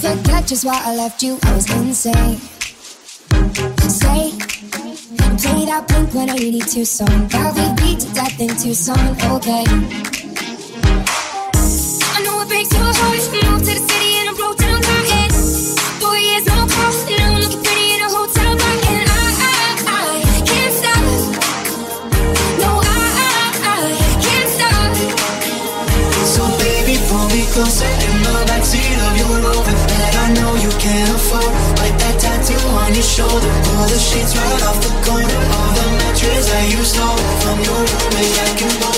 said that just why I left you. I was insane. Say, play that Blink 182 song. That we beat to death in Tucson. Okay. I know it breaks your heart. Moved to the city and I broke down my. Four years no call. Shoulder, pull the sheets right off the corner of the mattress that you stole from your roommate back in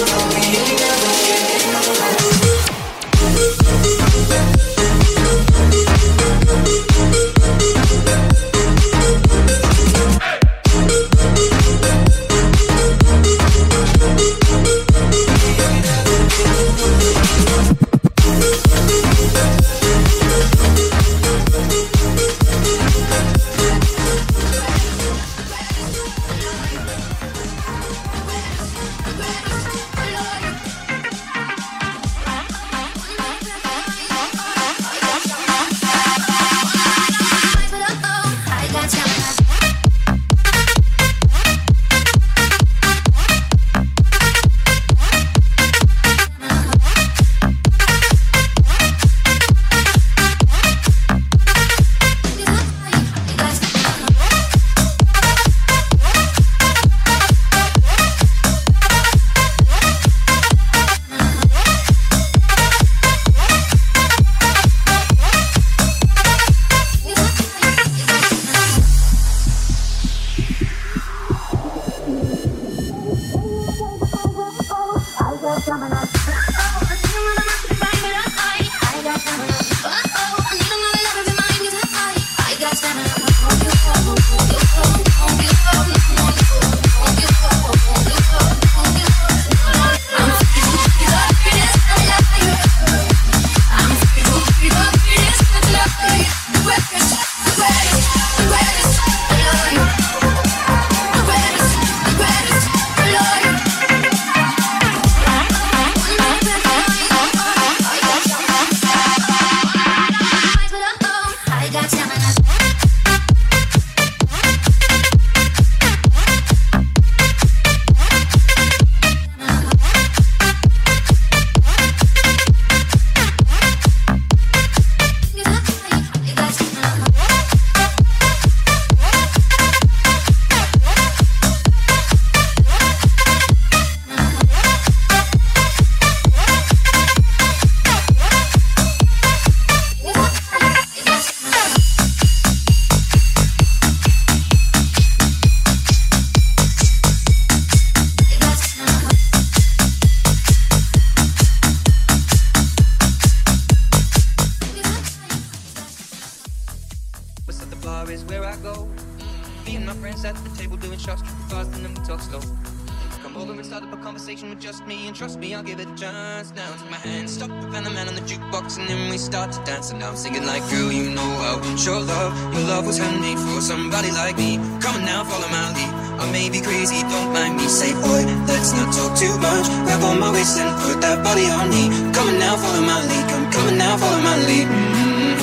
hand, and the man on the jukebox, and then we start to dance. And now I'm singing like, girl, you know I want your love. Your love was handmade for somebody like me. Come on now, follow my lead. I may be crazy, don't mind me. Say, boy, let's not talk too much. Grab on my waist and put that body on me. Come on now, follow my lead. Come, coming now, follow my lead. mm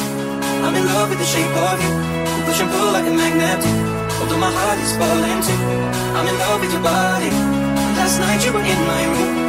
I'm in love with the shape of you. We push and pull like a magnet. Although my heart is falling too. I'm in love with your body. Last night you were in my room.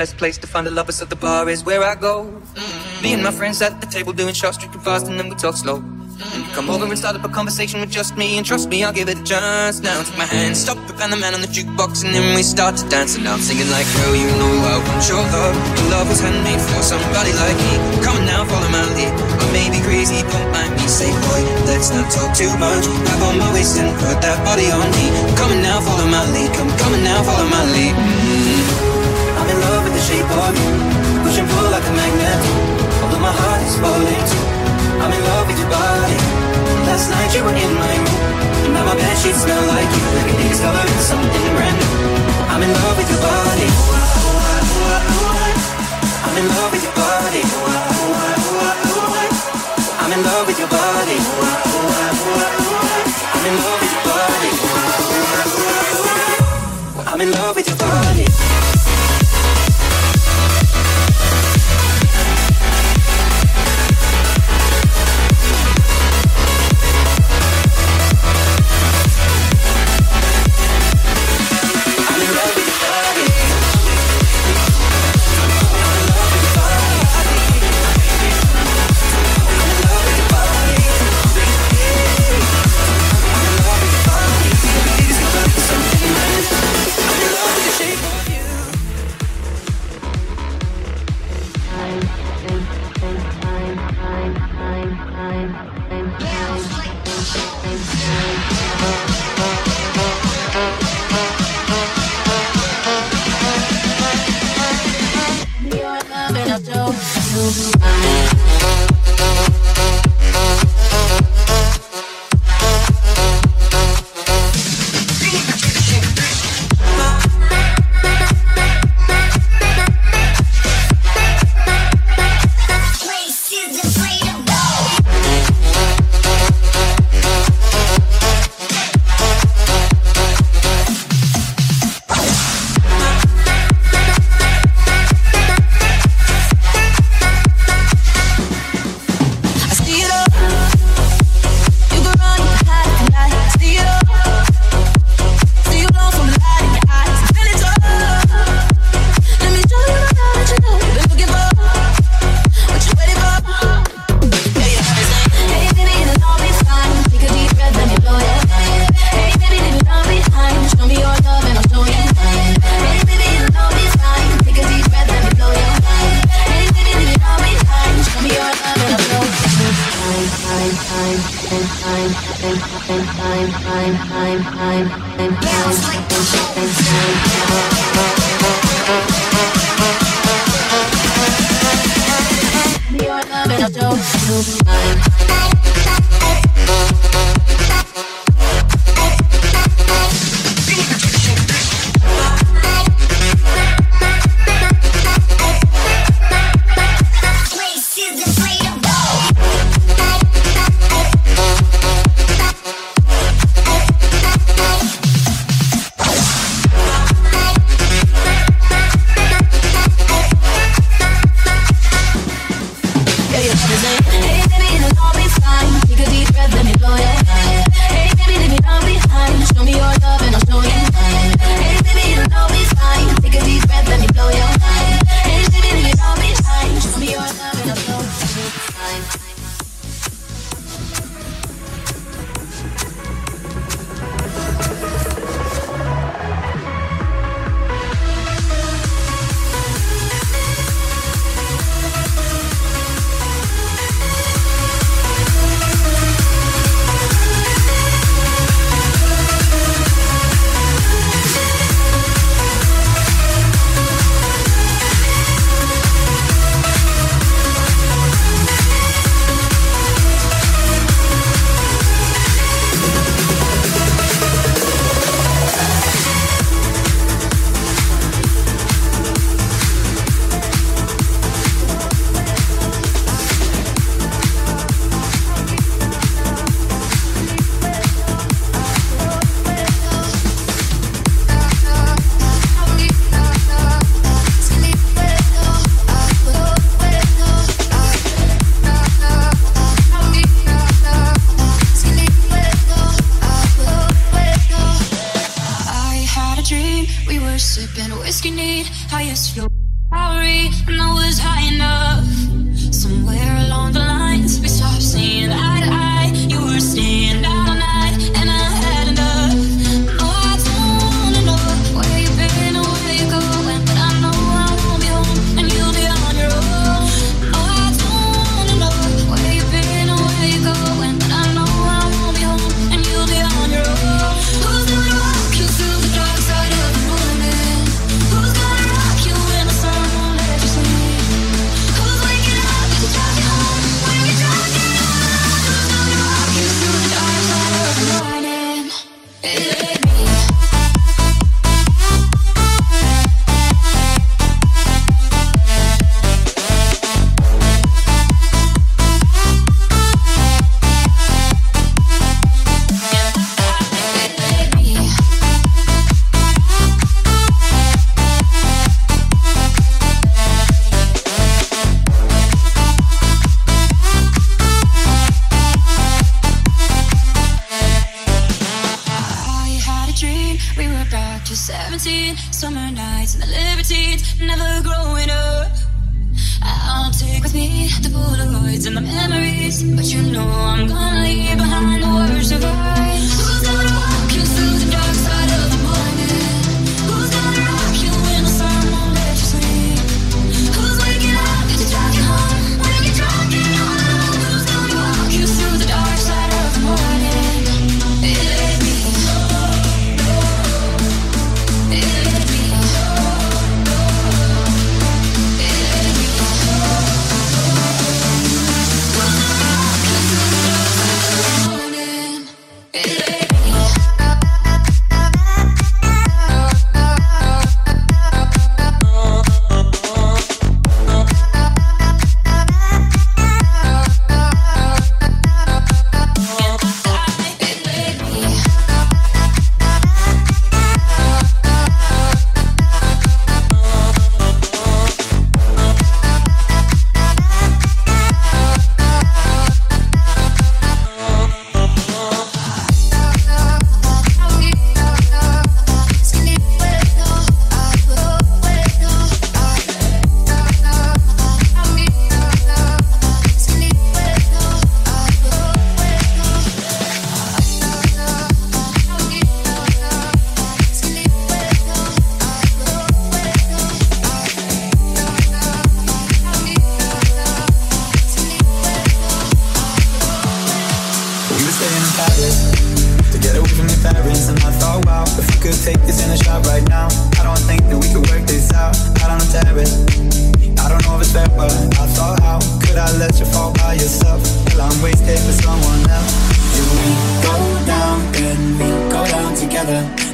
best place to find the lovers of the bar is where I go. Mm-hmm. Me and my friends at the table doing shots, drinking fast, and then we talk slow. Mm-hmm. Come over and start up a conversation with just me, and trust me, I'll give it a chance. Now take my hand, stop it, and the man on the jukebox, and then we start to dance. And I'm singing like, girl, you know I want your love. Your love was handmade for somebody like me. Come on now, follow my lead. I may be crazy, don't mind me. Say, boy, let's not talk too much. Grab on my waist and put that body on me. Come on now, follow my lead. Come, come on now, follow my lead. Mm-hmm shape me, you Push and pull like a magnet. Although my heart is falling too I'm in love with your body. Last night you were in my room And now my bed sheets smell like you Every day discovering something brand new. I'm in love with your body. I'm in love with your body. I'm in love with your body. I'm in love with your body. I'm in love with your body.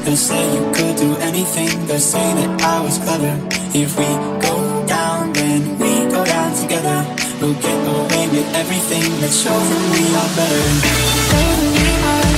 They'll say you could do anything. They'll say that I was clever. If we go down, then we go down together. We'll get away with everything. Let's show them we are better. We were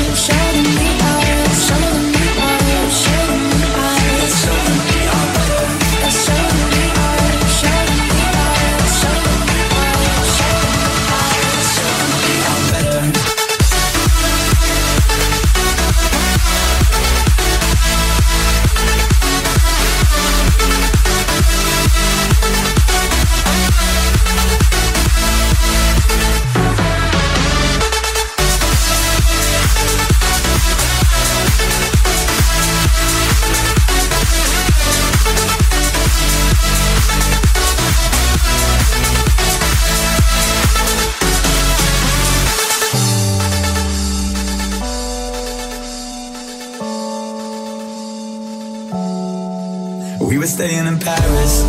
staying in Paris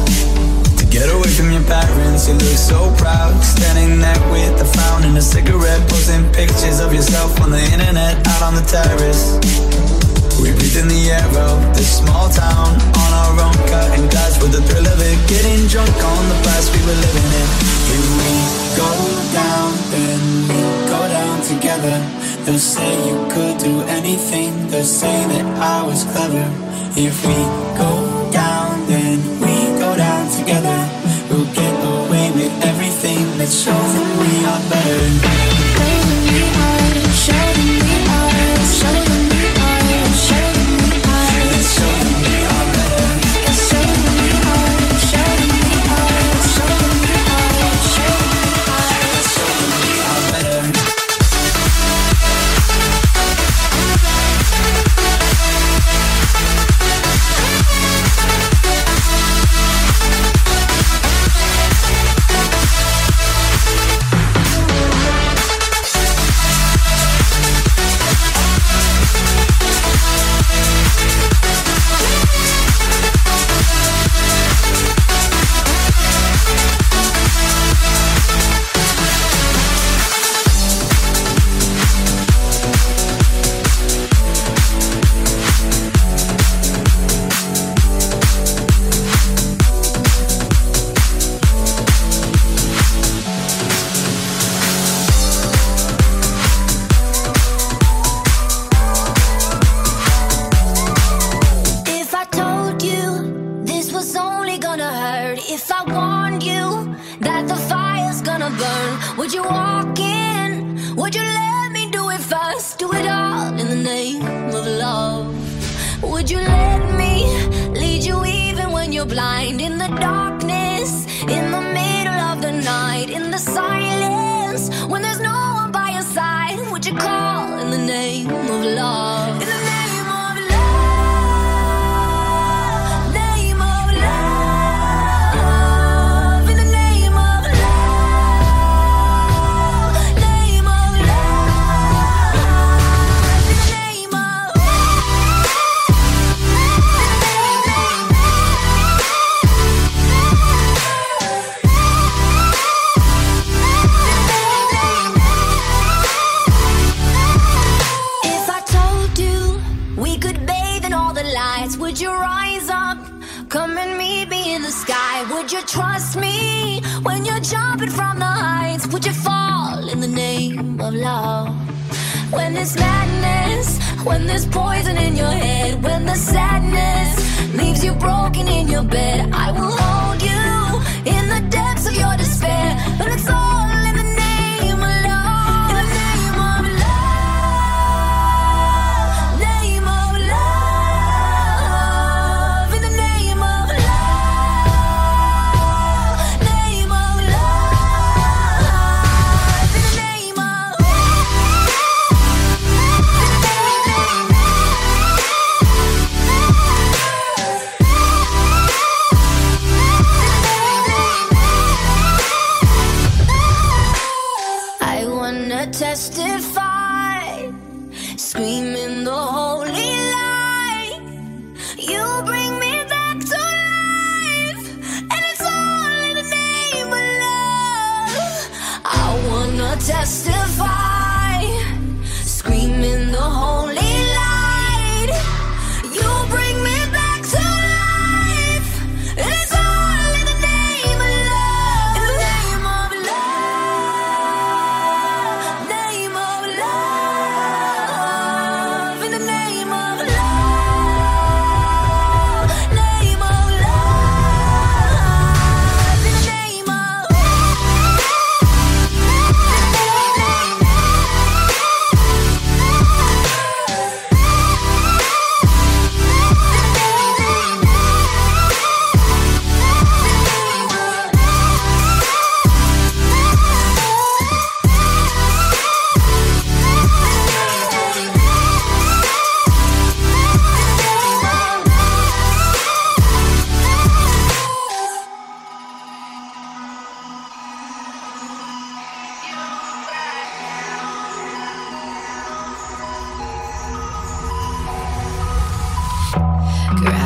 to get away from your parents. You look so proud, standing there with a frown and a cigarette, posting pictures of yourself on the internet out on the terrace. We breathe in the air of this small town on our own, cutting glass with the thrill of it, getting drunk on the past we were living in. If we go down, then we go down together. They'll say you could do anything. They'll say that I was clever. If we go show them we are better.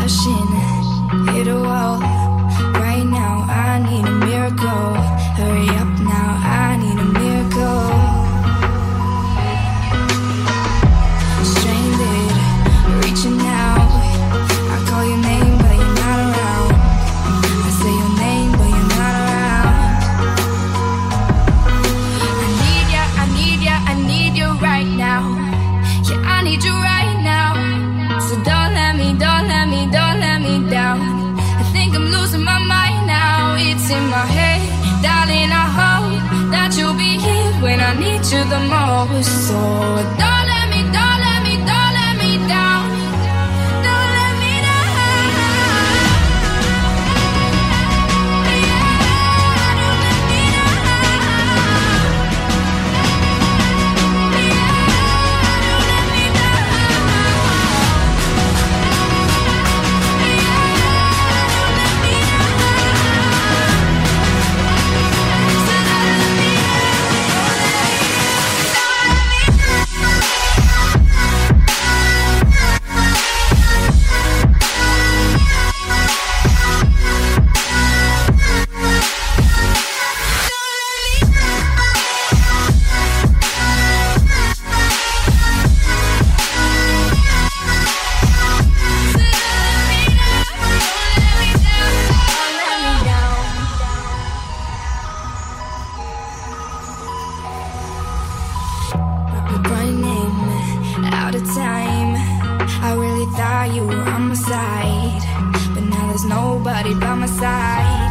crashing out of time. I really thought you were on my side, but now there's nobody by my side.